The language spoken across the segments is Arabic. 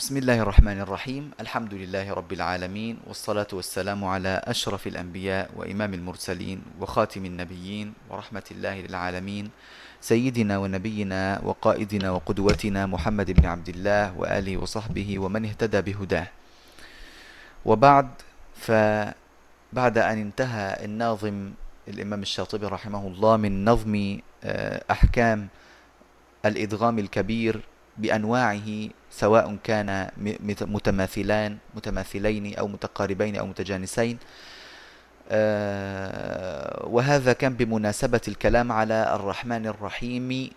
بسم الله الرحمن الرحيم. الحمد لله رب العالمين والصلاة والسلام على أشرف الأنبياء وإمام المرسلين وخاتم النبيين ورحمة الله للعالمين سيدنا ونبينا وقائدنا وقدوتنا محمد بن عبد الله وآله وصحبه ومن اهتدى بهداه. وبعد فبعد أن انتهى الناظم الإمام الشاطبي رحمه الله من نظم آه، أحكام الإدغام الكبير بأنواعه سواء كان متماثلان متماثلين أو متقاربين أو متجانسين. آه، وهذا كان بمناسبة الكلام على الرحمن الرحيم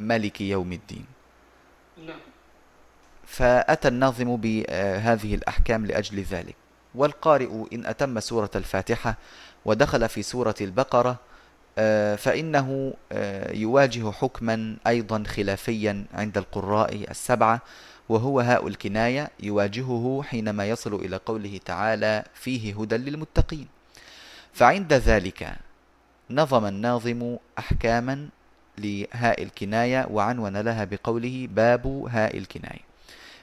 ملك يوم الدين. نعم. فأتى الناظم بهذه الأحكام لأجل ذلك والقارئ إن أتم سورة الفاتحة ودخل في سورة البقرة فإنه آه، يواجه حكما أيضا خلافيا عند القراء السبعة وهو هاء الكناية يواجهه حينما يصل إلى قوله تعالى فيه هدى للمتقين فعند ذلك نظم الناظم أحكاما لهاء الكناية وعنون لها بقوله باب هاء الكناية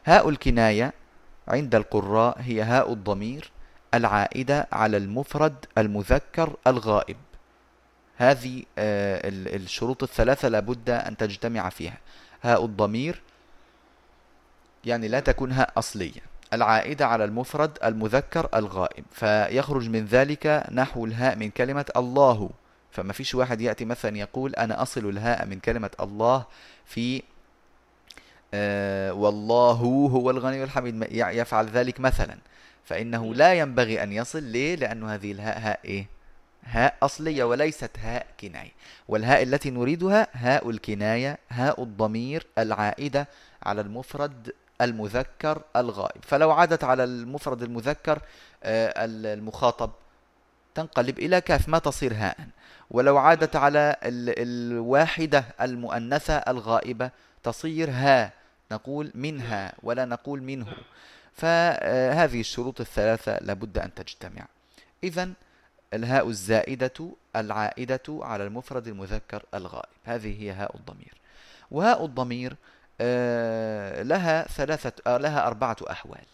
هاء الكناية عند القراء هي هاء الضمير العائدة على المفرد المذكر الغائب. هذه آه، الشروط الثلاثة لابد أن تجتمع فيها. هاء الضمير يعني لا تكون هاء أصلية. العائدة على المفرد المذكر الغائب. فيخرج من ذلك نحو الهاء من كلمة الله. فما فيش واحد يأتي مثلا يقول أنا أصل الهاء من كلمة الله في آه والله هو الغني الحميد يفعل ذلك مثلا. فإنه لا ينبغي أن يصل. ليه؟ لأن هذه الهاء هاء إيه؟ هاء أصلية وليست هاء كناية. والهاء التي نريدها هاء الكناية هاء الضمير العائدة على المفرد المذكر الغائب. فلو عادت على المفرد المذكر آه، المخاطب تنقلب إلى كاف ما تصير هاء. ولو عادت على الواحدة المؤنثة الغائبة تصير ها نقول منها ولا نقول منه. فهذه الشروط الثلاثة لابد أن تجتمع. إذا الهاء الزائدة العائدة على المفرد المذكر الغائب. هذه هي هاء الضمير. وهاء الضمير آه، لها ثلاثة آه، لها أربعة أحوال.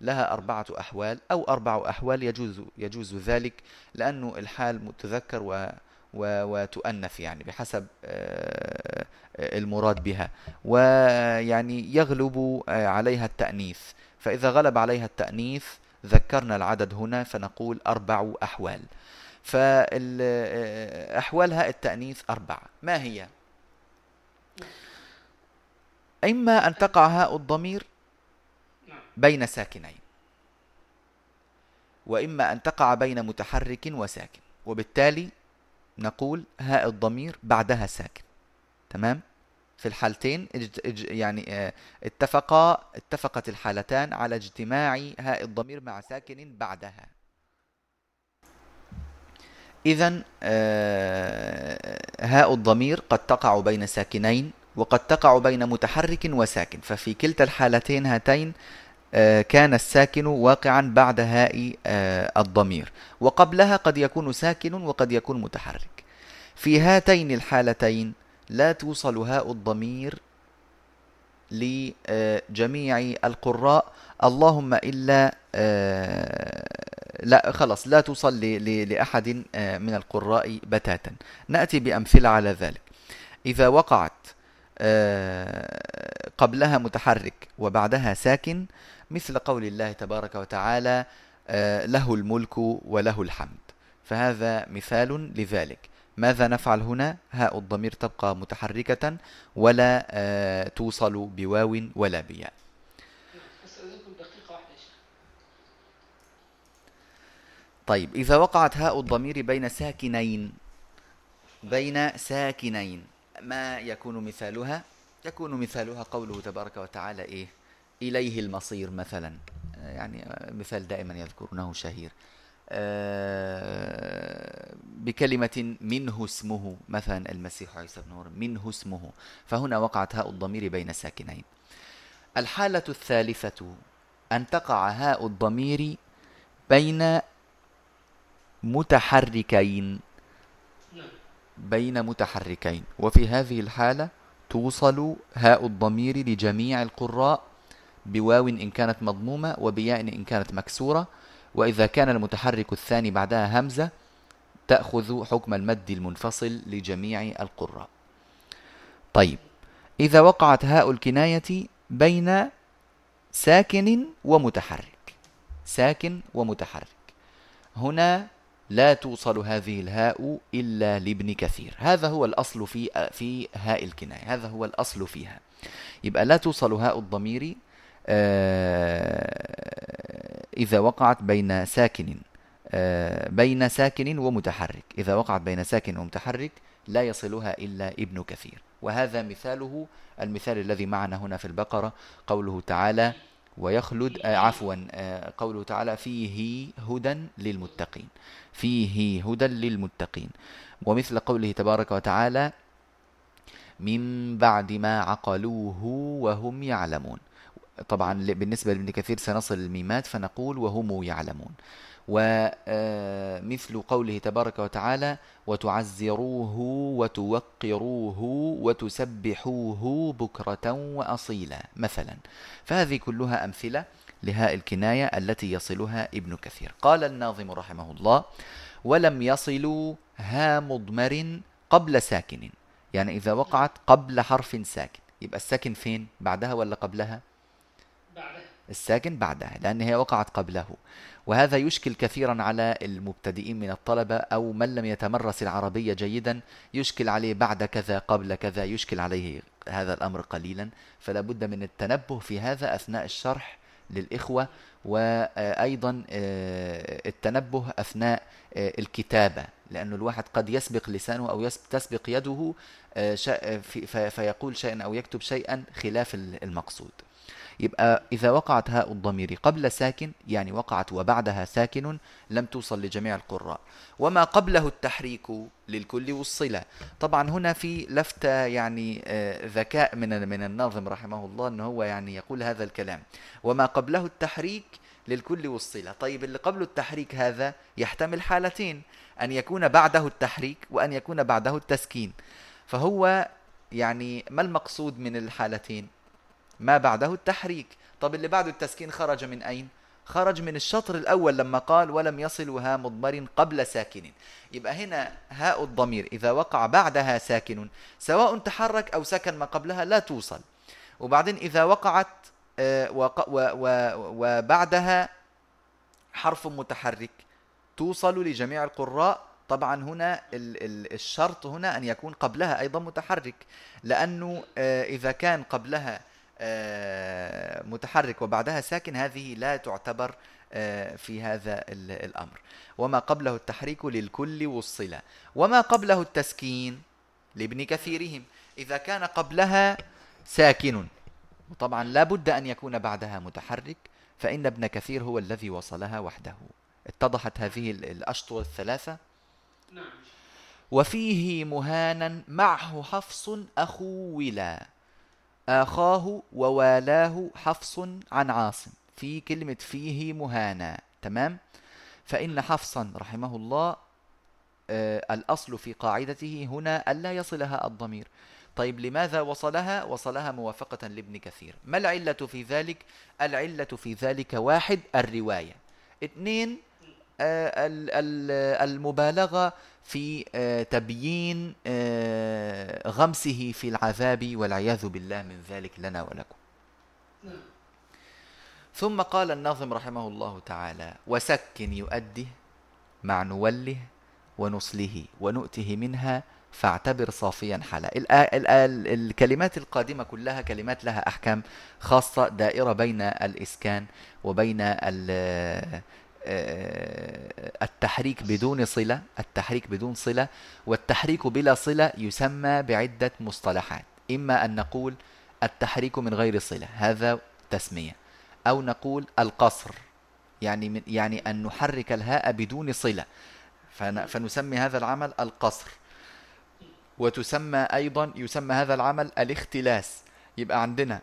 لها أربعة أحوال أو أربع أحوال يجوز يجوز ذلك لأنه الحال متذكر و وتؤنث يعني بحسب آه، المراد بها. ويعني يغلب عليها التأنيث. فإذا غلب عليها التأنيث ذكرنا العدد هنا فنقول أربع أحوال. فأحوال هاء التأنيث أربعة ما هي؟ إما أن تقع هاء الضمير بين ساكنين وإما أن تقع بين متحرك وساكن وبالتالي نقول هاء الضمير بعدها ساكن. تمام؟ في الحالتين يعني آه، اتفقا اتفقت الحالتان على اجتماع هاء الضمير مع ساكن بعدها. إذا آه، هاء الضمير قد تقع بين ساكنين وقد تقع بين متحرك وساكن. ففي كلتا الحالتين هاتين آه، كان الساكن واقعا بعد هاء الضمير. وقبلها قد يكون ساكن وقد يكون متحرك. في هاتين الحالتين لا توصل هاء الضمير لجميع القراء. اللهم إلا آه، لا خلاص لا توصل لأحد آه، من القراء بتاتا. نأتي بأمثلة على ذلك. إذا وقعت آه، قبلها متحرك وبعدها ساكن مثل قول الله تبارك وتعالى له الملك وله الحمد. فهذا مثال لذلك. ماذا نفعل هنا؟ هاء الضمير تبقى متحركة ولا آه، توصل بواو ولا بياء. طيب إذا وقعت هاء الضمير بين ساكنين بين ساكنين ما يكون مثالها؟ يكون مثالها قوله تبارك وتعالى إيه؟ إليه المصير مثلا. يعني مثال دائما يذكرونه شهير. آه، بكلمة منه اسمه مثلا المسيح عيسى بن مريم منه اسمه. فهنا وقعت هاء الضمير بين ساكنين. الحالة الثالثة أن تقع هاء الضمير بين متحركين. بين متحركين. وفي هذه الحالة توصل هاء الضمير لجميع القراء بواو إن كانت مضمومة وبياء إن كانت مكسورة. وإذا كان المتحرك الثاني بعدها همزة تأخذ حكم المد المنفصل لجميع القراء. طيب إذا وقعت هاء الكناية بين ساكن ومتحرك. ساكن ومتحرك. هنا لا توصل هذه الهاء إلا لابن كثير. هذا هو الأصل في في هاء الكناية. هذا هو الأصل فيها. يبقى لا توصل هاء الضمير آه، إذا وقعت بين ساكن آه، بين ساكن ومتحرك. إذا وقعت بين ساكن ومتحرك لا يصلها إلا ابن كثير. وهذا مثاله المثال الذي معنا هنا في البقرة قوله تعالى ويخلد آه عفوا آه قوله تعالى فيه هدى للمتقين فيه هدى للمتقين ومثل قوله تبارك وتعالى من بعد ما عقلوه وهم يعلمون طبعا بالنسبة لابن كثير سنصل الميمات فنقول وهم يعلمون. ومثل قوله تبارك وتعالى وتعزروه وتوقروه وتسبحوه بكرة وأصيلا مثلا. فهذه كلها أمثلة لهاء الكناية التي يصلها ابن كثير. قال الناظم رحمه الله ولم يصلوا ها مضمر قبل ساكن. يعني إذا وقعت قبل حرف ساكن. يبقى الساكن فين؟ بعدها ولا قبلها؟ الساكن بعدها لأن هي وقعت قبله. وهذا يشكل كثيرا على المبتدئين من الطلبة أو من لم يتمرس العربية جيدا يشكل عليه بعد كذا قبل كذا يشكل عليه هذا الأمر قليلا. فلا بد من التنبه في هذا أثناء الشرح للإخوة وأيضا آه، التنبه أثناء آه، الكتابة. لأن الواحد قد يسبق لسانه أو تسبق يده آه، فيقول شيئا أو يكتب شيئا خلاف المقصود. يبقى إذا وقعت هاء الضمير قبل ساكن يعني وقعت وبعدها ساكن لم توصل لجميع القراء. وما قبله التحريك للكل والصلة. طبعا هنا في لفتة يعني آه، ذكاء من من الناظم رحمه الله أنه هو يعني يقول هذا الكلام. وما قبله التحريك للكل والصلة. طيب اللي قبله التحريك هذا يحتمل حالتين. أن يكون بعده التحريك وأن يكون بعده التسكين. فهو يعني ما المقصود من الحالتين؟ ما بعده التحريك. طب اللي بعده التسكين خرج من أين؟ خرج من الشطر الأول لما قال ولم يصل ها مضمر قبل ساكن. يبقى هنا هاء الضمير إذا وقع بعدها ساكن سواء تحرك أو سكن ما قبلها لا توصل. وبعدين إذا وقعت آه، وبعدها حرف متحرك. توصل لجميع القراء. طبعا هنا الشرط هنا أن يكون قبلها أيضا متحرك. لأنه آه، إذا كان قبلها متحرك وبعدها ساكن. هذه لا تعتبر آه، في هذا الأمر. وما قبله التحريك للكل والصلة وما قبله التسكين لابن كثيرهم. إذا كان قبلها ساكن. وطبعا لا بد أن يكون بعدها متحرك فإن ابن كثير هو الذي وصلها وحده. اتضحت هذه الأشطر الثلاثة. نعم. وفيه مهانا معه حفص أخو ولا. آخاه ووالاه حفص عن عاصم. في كلمة فيه مهانا تمام؟ فإن حفصا رحمه الله آه الأصل في قاعدته هنا ألا يصلها الضمير. طيب لماذا وصلها؟ وصلها موافقة لابن كثير. ما العلة في ذلك؟ العلة في ذلك واحد الرواية. اثنين آه، المبالغة في آه، تبيين آه، غمسه في العذاب والعياذ بالله من ذلك لنا ولكم. ثم قال الناظم رحمه الله تعالى وسكن يؤده مع نوله ونصله ونؤته منها فاعتبر صافيا حلا الكلمات القادمة كلها كلمات لها أحكام خاصة دائرة بين الإسكان وبين التحريك بدون صلة التحريك بدون صلة والتحريك بلا صلة يسمى بعدة مصطلحات. إما أن نقول التحريك من غير صلة هذا تسمية. أو نقول القصر يعني من يعني أن نحرك الهاء بدون صلة. فنسمي هذا العمل القصر. وتسمى أيضا يسمى هذا العمل الاختلاس. يبقى عندنا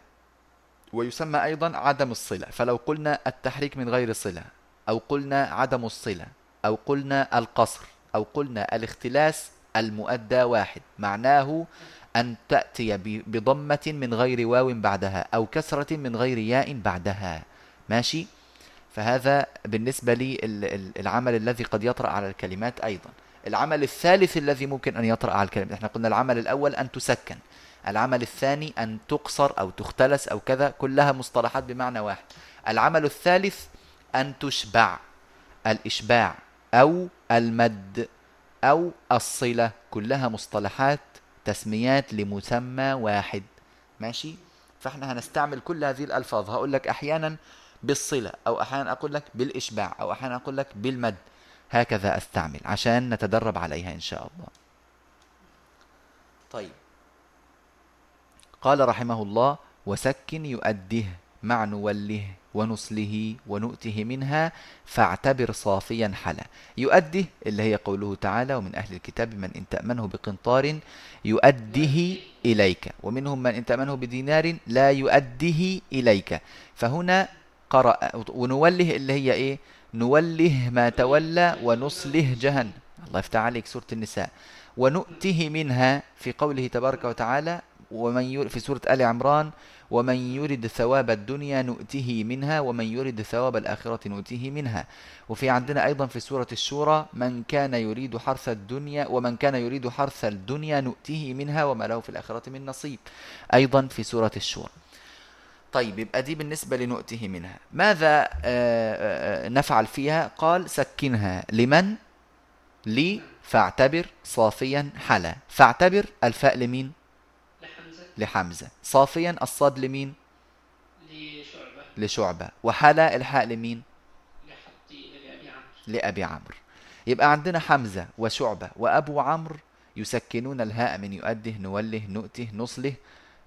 ويسمى أيضا عدم الصلة. فلو قلنا التحريك من غير صلة أو قلنا عدم الصلة أو قلنا القصر أو قلنا الاختلاس المؤدى واحد معناه أن تأتي بضمة من غير واو بعدها أو كسرة من غير ياء بعدها. ماشي؟ فهذا بالنسبة لي العمل الذي قد يطرأ على الكلمات أيضا. العمل الثالث الذي ممكن أن يطرأ على الكلمات إحنا قلنا العمل الأول أن تسكن العمل الثاني أن تقصر أو تختلس أو كذا كلها مصطلحات بمعنى واحد. العمل الثالث أن تشبع الإشباع أو المد أو الصلة كلها مصطلحات تسميات لمسمى واحد. ماشي؟ فإحنا هنستعمل كل هذه الألفاظ. هقول لك أحيانا بالصلة أو أحيانا أقول لك بالإشباع أو أحيانا أقول لك بالمد. هكذا أستعمل عشان نتدرب عليها إن شاء الله. طيب. قال رحمه الله وسكن يؤده مع نوله ونصله ونؤته منها فاعتبر صافيا حلا. يؤده اللي هي قوله تعالى ومن أهل الكتاب من إن تأمنه بقنطار يؤده إليك. ومنهم من إن تأمنه بدينار لا يؤده إليك. فهنا قرأ ونوله اللي هي إيه؟ نوله ما تولى ونصله جهنم. الله يفتح عليك سورة النساء. ونؤته منها في قوله تبارك وتعالى ومن في سورة آل عمران ومن يرد ثواب الدنيا نؤته منها ومن يرد ثواب الآخرة نؤته منها. وفي عندنا أيضا في سورة الشورى من كان يريد حرث الدنيا ومن كان يريد حرث الدنيا نؤته منها وما له في الآخرة من نصيب. أيضا في سورة الشورى. طيب يبقى دي بالنسبة لنؤته منها. ماذا آه، آه، آه، نفعل فيها؟ قال سكنها. لمن؟ لي. فاعتبر صافيا حلا. فاعتبر الفاء لمين؟ لحمزة. صافيا الصاد لمين؟ لشعبة. لشعبة. وحلا الحاء لمين؟ لأبي عمرو. لأبي عمرو. يبقى عندنا حمزة وشعبة وأبو عمرو يسكنون الهاء من يؤده نوله نؤته نصله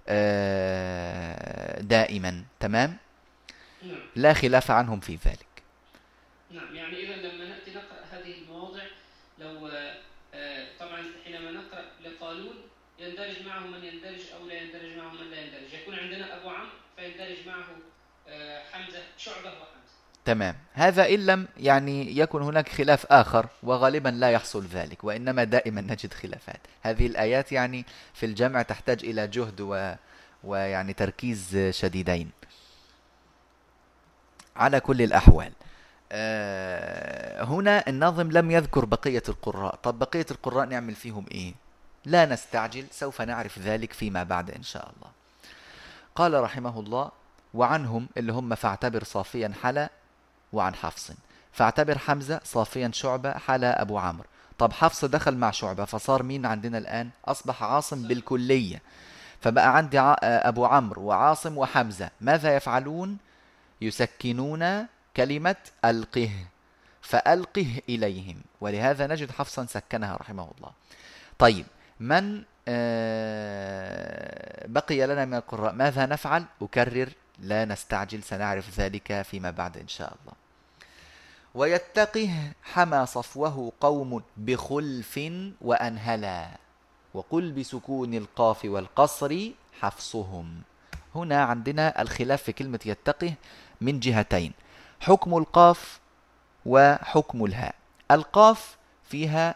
آه، دائما. تمام؟ نعم. لا خلاف عنهم في ذلك. نعم يعني إذا لما نأتي نقرأ هذه المواضع لو آه، طبعا حينما نقرأ لقالون يندرج معه من يندرج أو لا يندرج معه من لا يندرج. يكون عندنا أبو عمرو فيندرج معه آه، حمزة شعبة وحمزة تمام. هذا إن لم يعني يكن هناك خلاف آخر وغالبا لا يحصل ذلك وإنما دائما نجد خلافات. هذه الآيات يعني في الجمع تحتاج إلى جهد و ويعني تركيز شديدين. على كل الأحوال آه، هنا الناظم لم يذكر بقية القراء. طب بقية القراء نعمل فيهم إيه؟ لا نستعجل سوف نعرف ذلك فيما بعد إن شاء الله. قال رحمه الله وعنهم اللي هم فاعتبر صافيا حلا وعن حفص فاعتبر حمزة صافيا شعبة حلا أبو عمرو. طب حفص دخل مع شعبة فصار مين عندنا الآن؟ أصبح عاصم بالكلية. فبقى عندي أبو عمرو وعاصم وحمزة. ماذا يفعلون؟ يسكنون كلمة ألقه فألقه إليهم. ولهذا نجد حفصا سكنها رحمه الله. طيب من آه، بقي لنا من القراء؟ ماذا نفعل؟ أكرر لا نستعجل سنعرف ذلك فيما بعد إن شاء الله. ويتقه حمى صفوه قوم بخلف وأنهلا وقل بسكون القاف والقصر حفصهم. هنا عندنا الخلاف في كلمة يتقه من جهتين حكم القاف وحكم الهاء. القاف فيها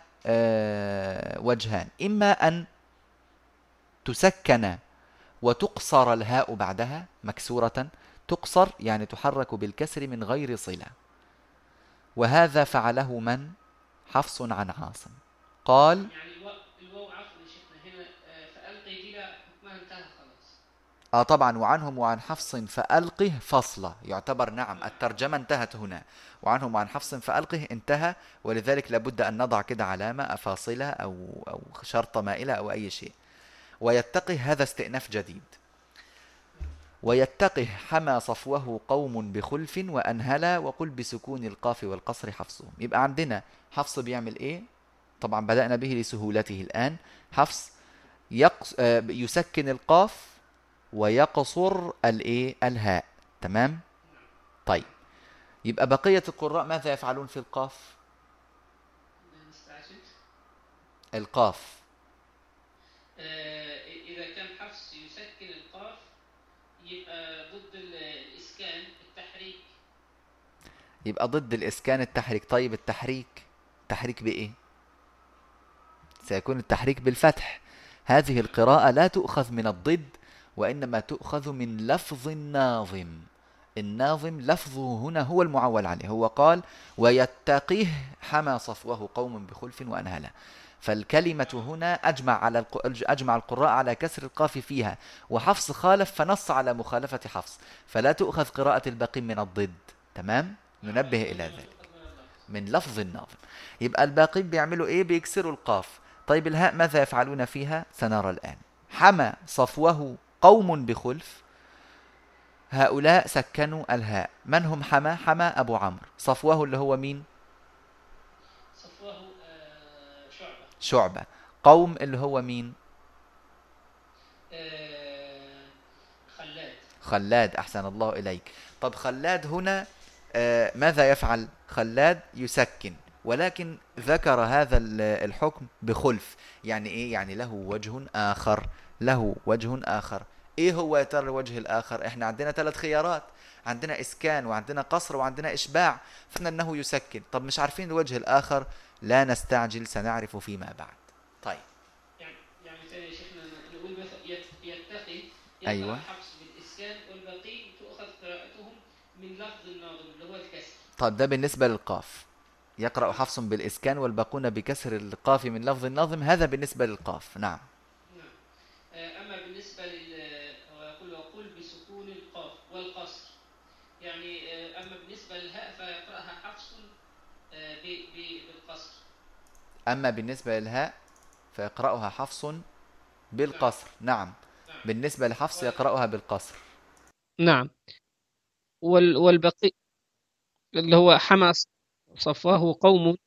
وجهان. إما أن تسكن وتقصر الهاء بعدها مكسورة. تقصر يعني تحرك بالكسر من غير صلة. وهذا فعله من؟ حفص عن عاصم. قال يعني الواو عفوا شيخنا هنا آه، فألقي دي حكمها انتهى خلاص آه طبعا وعنهم وعن حفص فألقه فصلة. يعتبر نعم الترجمة انتهت هنا. وعنهم وعن حفص فألقه انتهى ولذلك لابد أن نضع كده علامة فاصلة أو, أو شرطة مائلة أو أي شيء. ويتقه هذا استئناف جديد. ويتقه حمى صفوه قوم بخلف وأنهلا وقل بسكون القاف والقصر حفصهم. يبقى عندنا حفص بيعمل إيه؟ طبعا بدأنا به لسهولته الآن. حفص يقص آه، يسكن القاف ويقصر الايه؟ الهاء. تمام؟ طيب. يبقى بقية القراء ماذا يفعلون في القاف؟ القاف. آه يبقى ضد الإسكان التحريك. يبقى ضد الإسكان التحريك. طيب التحريك تحريك بإيه؟ سيكون التحريك بالفتح. هذه القراءة لا تؤخذ من الضد وإنما تؤخذ من لفظ الناظم. الناظم لفظه هنا هو المعول عليه. هو قال ويتقيه حمى صفوه قوم بخلف وأنهله فالكلمة هنا أجمع على أجمع القراء على كسر القاف فيها. وحفص خالف فنص على مخالفة حفص. فلا تؤخذ قراءة الباقي من الضد. تمام؟ ننبه إلى ذلك. من لفظ الناظم. يبقى الباقين بيعملوا إيه؟ بيكسروا القاف. طيب الهاء ماذا يفعلون فيها؟ سنرى الآن. حمى صفوه قوم بخلف هؤلاء سكنوا الهاء. من هم؟ حمى حمى أبو عمرو. صفوه اللي هو مين؟ صفوه آه، شعبة. شعبة. قوم اللي هو مين؟ آه، خلاد. خلاد أحسن الله إليك. طب خلاد هنا آه، ماذا يفعل؟ خلاد يسكن. ولكن ذكر هذا الحكم بخلف. يعني إيه؟ يعني له وجه آخر. له وجه آخر. إيه هو يا ترى الوجه الآخر؟ إحنا عندنا ثلاث خيارات. عندنا إسكان وعندنا قصر وعندنا إشباع. فإن أنه يسكن. طب مش عارفين الوجه الآخر؟ لا نستعجل سنعرف فيما بعد. طيب. يعني يعني شيخنا نقول يتقي أيوه. حفص بالإسكان والباقي تؤخذ قراءتهم من لفظ الناظم اللي هو الكسر. طيب ده بالنسبة للقاف. يقرأ حفص بالإسكان والباقون بكسر القاف من لفظ النظم. هذا بالنسبة للقاف. نعم آه، أما بالنسبة لل ويقول وقل بسكون القاف والقصر يعني آه، أما بالنسبة للهاء فيقرأها حفص آه، بالقصر. أما بالنسبة للهاء فيقرأها حفص بالقصر. نعم, نعم. نعم. بالنسبة لحفص يقرأها بالقصر. نعم. وال والبقي اللي هو حماس صفوه قوم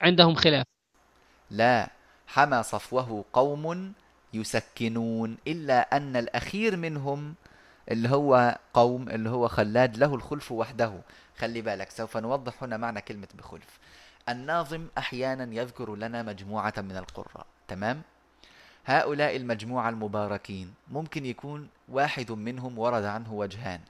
عندهم خلاف. لا. حمى صفوه قوم يسكنون إلا أن الأخير منهم اللي هو قوم اللي هو خلاد له الخلف وحده. خلي بالك سوف نوضح هنا معنى كلمة بخلف. الناظم أحيانا يذكر لنا مجموعة من القراء. تمام؟ هؤلاء المجموعة المباركين ممكن يكون واحد منهم ورد عنه وجهان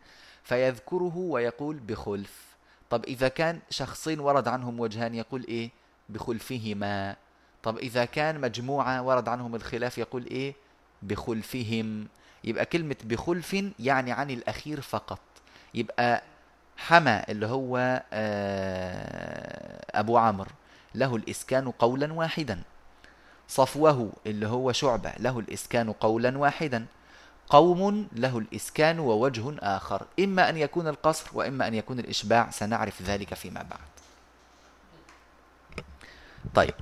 فيذكره ويقول بخلف. طب إذا كان شخصين ورد عنهم وجهان يقول إيه؟ بخلفهما. طب إذا كان مجموعة ورد عنهم الخلاف يقول إيه؟ بخلفهم. يبقى كلمة بخلف يعني عن الأخير فقط. يبقى حمى اللي هو آه، أبو عمرو له الإسكان قولا واحدا. صفوه اللي هو شعبة له الإسكان قولا واحدا. قوم له الإسكان ووجه آخر. إما أن يكون القصر وإما أن يكون الإشباع سنعرف ذلك فيما بعد. طيب.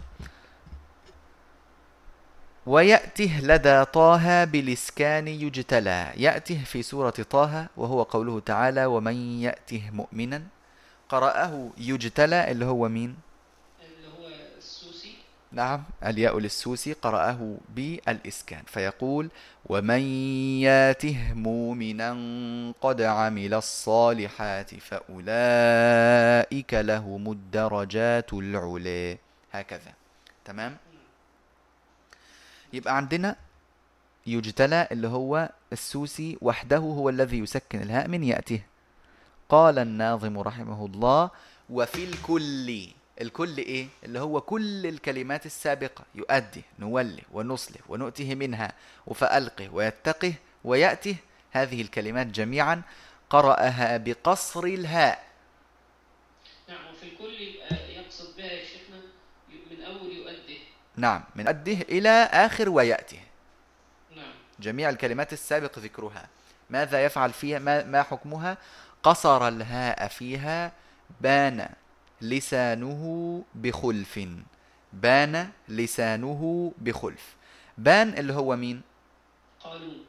ويأته لدى طه بالإسكان يجتلى. يأته في سورة طه وهو قوله تعالى ومن يأته مؤمنا؟ قرأه يجتلى اللي هو مين؟ نعم الياء للسوسي قرأه بالإسكان. فيقول ومن ياته مؤمنا قد عمل الصالحات فأولئك لهم الدرجات العلى هكذا. تمام؟ يبقى عندنا يجتلى اللي هو السوسي وحده هو الذي يسكن الهاء من يأته قال الناظم رحمه الله وفي الكل الكل إيه؟ اللي هو كل الكلمات السابقة يؤدي نوله ونصله ونؤته منها وفألقه ويتقه ويأته هذه الكلمات جميعا قرأها بقصر الهاء. نعم وفي الكل يقصد بها يا شيخنا من أول يؤده نعم من أده إلى آخر ويأته. نعم. جميع الكلمات السابق ذكرها. ماذا يفعل فيها؟ ما, ما حكمها؟ قصر الهاء فيها بان لسانه بخلف. بان لسانه بخلف. بان اللي هو مين؟ قالون.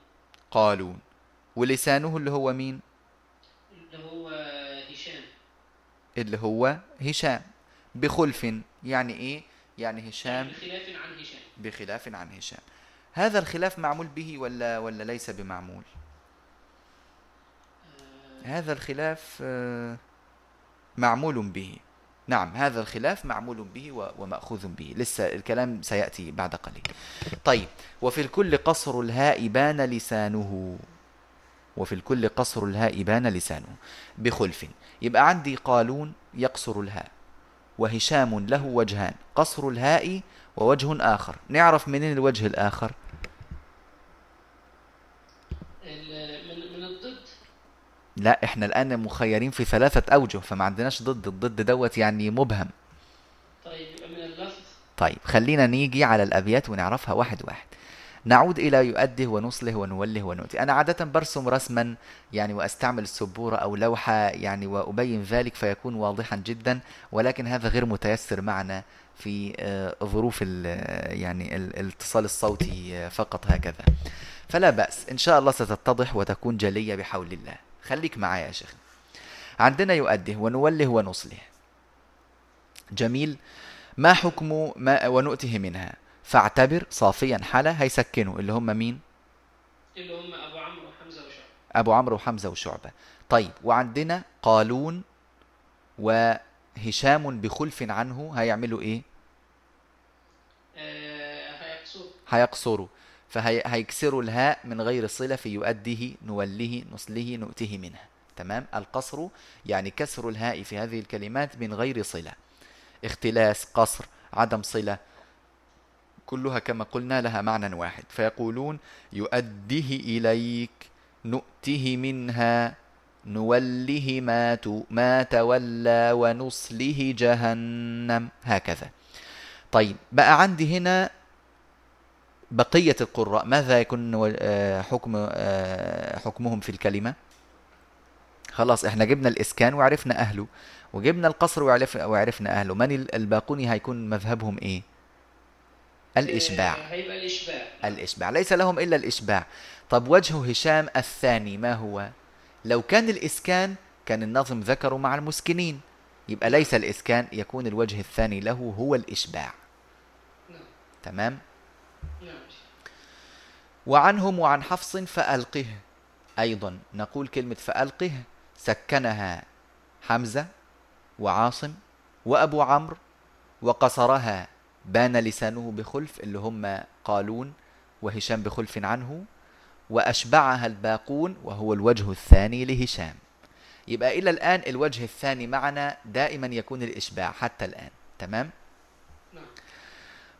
قالون. ولسانه اللي هو مين؟ اللي هو هشام. اللي هو هشام. بخلف يعني إيه؟ يعني هشام. بخلاف عن هشام. بخلاف عن هشام. هذا الخلاف معمول به ولا ولا ليس بمعمول؟ آه. هذا الخلاف آه، معمول به. نعم هذا الخلاف معمول به ومأخوذ به. لسه الكلام سيأتي بعد قليل. طيب وفي الكل قصر الهاء بان لسانه. وفي الكل قصر الهاء بان لسانه. بخلف. يبقى عندي قالون يقصر الهاء. وهشام له وجهان قصر الهاء ووجه آخر. نعرف منين الوجه الآخر؟ من الضد؟ لا إحنا الآن مخيرين في ثلاثة أوجه فما عندناش ضد. الضد دوت يعني مبهم. طيب من اللفظ؟ طيب خلينا نيجي على الأبيات ونعرفها واحد واحد. نعود إلى يؤده ونصله ونوله ونؤتي أنا عادة برسم رسما يعني وأستعمل السبورة أو لوحة يعني وأبين ذلك فيكون واضحا جدا ولكن هذا غير متيسر معنا في آه، ظروف يعني الاتصال الصوتي آه، فقط هكذا. فلا بأس إن شاء الله ستتضح وتكون جلية بحول الله. خليك معايا يا شيخ. عندنا يؤده ونوله ونصله. جميل. ما حكم ما ونؤته منها؟ فاعتبر صافيا حالة هيسكنوا. اللي هم مين؟ اللي هم أبو عمرو وحمزة وشعبة. أبو عمرو وحمزة وشعبة. طيب وعندنا قالون وهشام بخلف عنه هيعملوا إيه؟ آه هيقصروا. هيقصروا. فهيكسروا الهاء من غير صلة في يؤده نوله نصله نؤته منها تمام؟ القصر يعني كسر الهاء في هذه الكلمات من غير صلة. اختلاس قصر عدم صلة كلها كما قلنا لها معنى واحد. فيقولون يؤده إليك نؤته منها نوله ما ما تولى ونصله جهنم. هكذا. طيب بقى عندي هنا بقية القراء. ماذا يكون آه، حكم آه، حكمهم في الكلمة؟ خلاص إحنا جبنا الإسكان وعرفنا أهله وجبنا القصر وعرفنا أهله. من الباقوني هيكون مذهبهم إيه؟ الإشباع. آه، هيبقى الإشباع. الإشباع. ليس لهم إلا الإشباع. طب وجه هشام الثاني ما هو؟ لو كان الإسكان كان النظم ذكروا مع المسكنين. يبقى ليس الإسكان يكون الوجه الثاني له هو الإشباع. نعم. تمام؟ نعم. وعنهم وعن حفص فألقه. أيضا نقول كلمة فألقه. سكنها حمزة وعاصم وأبو عمرو وقصرها بان لسانه بخلف اللي هم قالون وهشام بخلف عنه وأشبعها الباقون وهو الوجه الثاني لهشام. يبقى إلى الآن الوجه الثاني معنا دائما يكون الإشباع حتى الآن. تمام؟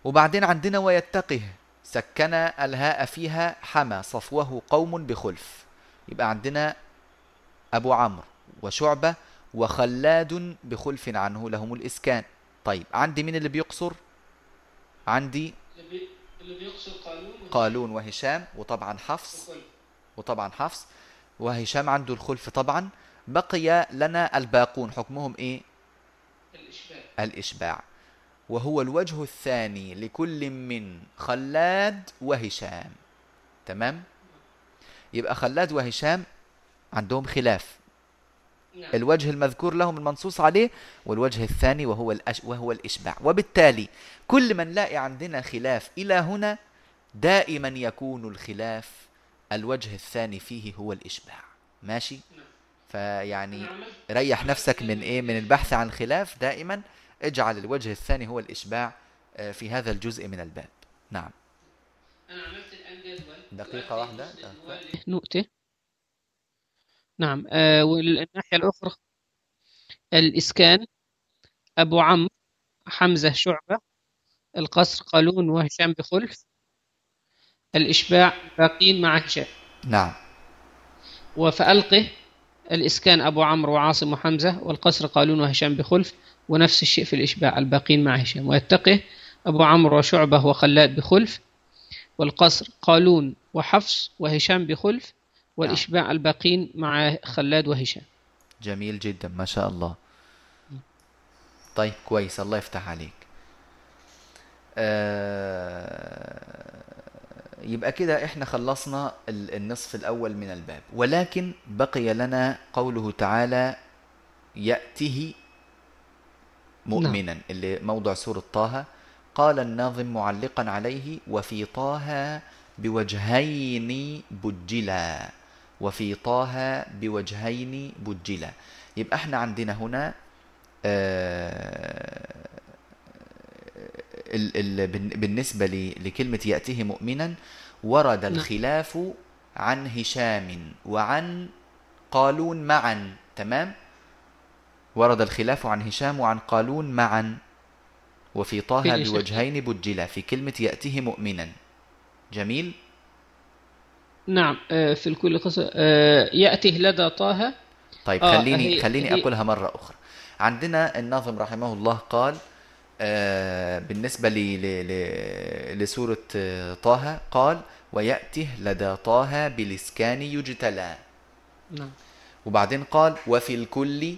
وبعدين عندنا ويتقه سكن الهاء فيها حمى صفوه قوم بخلف. يبقى عندنا أبو عمرو وشعبة وخلاد بخلف عنه لهم الإسكان. طيب عندي مين اللي بيقصر؟ عندي اللي بيقصر قالون قالون وهشام وطبعا حفص وطبعا حفص وهشام عنده الخلف طبعا. بقي لنا الباقون حكمهم إيه؟ الإشباع. الإشباع. وهو الوجه الثاني لكل من خلاد وهشام. تمام؟ يبقى خلاد وهشام عندهم خلاف. نعم. الوجه المذكور لهم المنصوص عليه والوجه الثاني وهو الأش وهو الإشباع. وبالتالي كل من نلاقي عندنا خلاف إلى هنا دائما يكون الخلاف الوجه الثاني فيه هو الإشباع. ماشي؟ نعم. فيعني ريح نفسك من إيه؟ من البحث عن خلاف دائما. اجعل الوجه الثاني هو الإشباع آه، في هذا الجزء من الباب. نعم. أنا عملت الآن جدول دقيقة واحدة. نقطة. نعم. آه والناحية الأخرى الإسكان أبو عمرو حمزة شعبة القصر قالون وهشام بخلف الإشباع باقين مع هشام. نعم. وفألقه الإسكان أبو عمرو وعاصم وحمزة والقصر قالون وهشام بخلف ونفس الشيء في الإشباع الباقين مع هشام. ويتقه أبو عمرو وشعبة وخلاد بخلف والقصر قالون وحفص وهشام بخلف والإشباع نعم. الباقين مع خلاد وهشام. جميل جدا ما شاء الله. طيب كويس الله يفتح عليك. آه يبقى كده إحنا خلصنا النصف الأول من الباب. ولكن بقي لنا قوله تعالى يأته مؤمنا نعم. اللي موضع سورة طه. قال الناظم معلقا عليه وفي طه بوجهين بجلا. وفي طه بوجهين بجلا. يبقى إحنا عندنا هنا آه، بالنسبة لكلمة يأتيه مؤمنا ورد نعم. الخلاف عن هشام وعن قالون معا. تمام؟ ورد الخلاف عن هشام وعن قالون معا. وفي طه. بوجهين بجلا. في كلمة يأتيه مؤمنا. جميل؟ نعم آه، في الكل قصة آه، يأته لدى طه. طيب آه، خليني هي- خليني أقولها مرة أخرى. عندنا الناظم رحمه الله قال آه، بالنسبة ل- ل- ل- لسورة آه، طه قال ويأته لدى طه بالإسكان يجتلى. نعم. وبعدين قال وفي الكل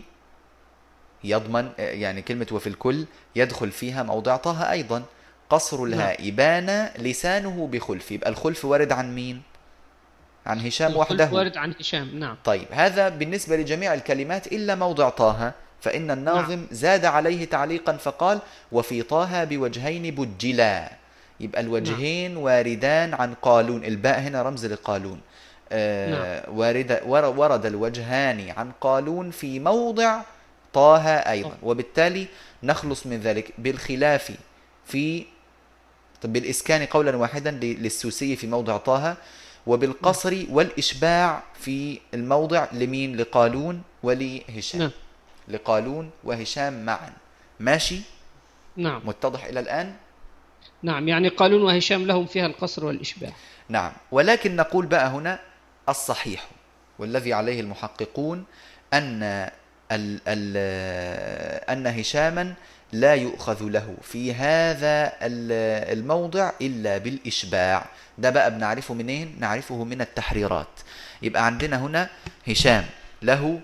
يضمن آه، يعني كلمة وفي الكل يدخل فيها موضع طه أيضا. قصر الهاء بان لسانه بخلف. يبقى الخلف وارد عن مين؟ عن هشام وحده. وارد عن هشام نعم. طيب هذا بالنسبة لجميع الكلمات إلا موضع طه فإن الناظم زاد عليه تعليقا فقال وفي طه بوجهين بجلا. يبقى الوجهين واردان عن قالون. الباء هنا رمز لقالون. آه وارد ور- ورد الوجهان عن قالون في موضع طه أيضا. وبالتالي نخلص من ذلك بالخلاف في طب بالإسكان قولا واحدا للسوسي في موضع طه. وبالقصر والإشباع في الموضع لمين؟ لقالون ولهشام. نعم. لقالون وهشام معا. ماشي؟ نعم. متضح إلى الآن؟ نعم يعني قالون وهشام لهم فيها القصر والإشباع. نعم. ولكن نقول بقى هنا الصحيح والذي عليه المحققون أن ال ال أن هشاما لا يؤخذ له في هذا ال- الموضع إلا بالإشباع. ده بقى بنعرفه منين؟ نعرفه من التحريرات يبقى عندنا هنا هشام له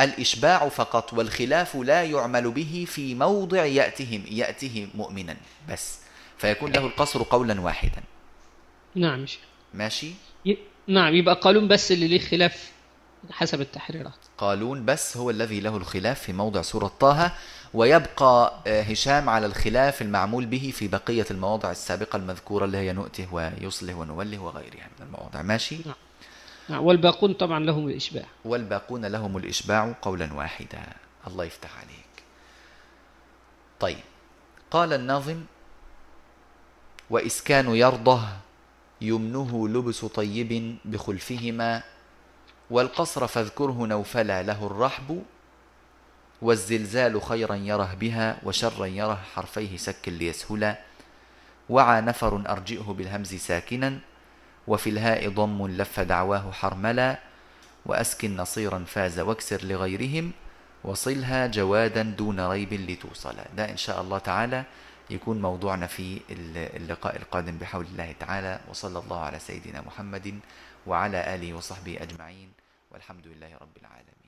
الإشباع فقط والخلاف لا يعمل به في موضع يأته يأته مؤمنا بس فيكون له القصر قولا واحدا نعم. ماشي ي- نعم يبقى قالون بس اللي ليه خلاف حسب التحريرات قالون بس هو الذي له الخلاف في موضع سورة طه ويبقى آه، هشام على الخلاف المعمول به في بقية المواضع السابقة المذكورة اللي هي نؤته ويصلح ونوله وغيرها من المواضع. ماشي؟ نعم. والباقون طبعا لهم الإشباع. والباقون لهم الإشباع قولا واحدا. الله يفتح عليك. طيب. قال الناظم وإسكان يرضه يمنه لبس طيب بخلفهما والقصر فاذكره نوفلا له الرحب والزلزال خيرا يره بها وشرا يره حرفيه سك ليسهلا. وعى نفر أرجئه بالهمز ساكنا وفي الهاء ضم لف دعواه حرملا وأسكن نصيرا فاز واكسر لغيرهم وصلها جوادا دون ريب لتوصل ده إن شاء الله تعالى يكون موضوعنا في اللقاء القادم بحول الله تعالى. وصلى الله على سيدنا محمد وعلى آله وصحبه أجمعين. والحمد لله رب العالمين.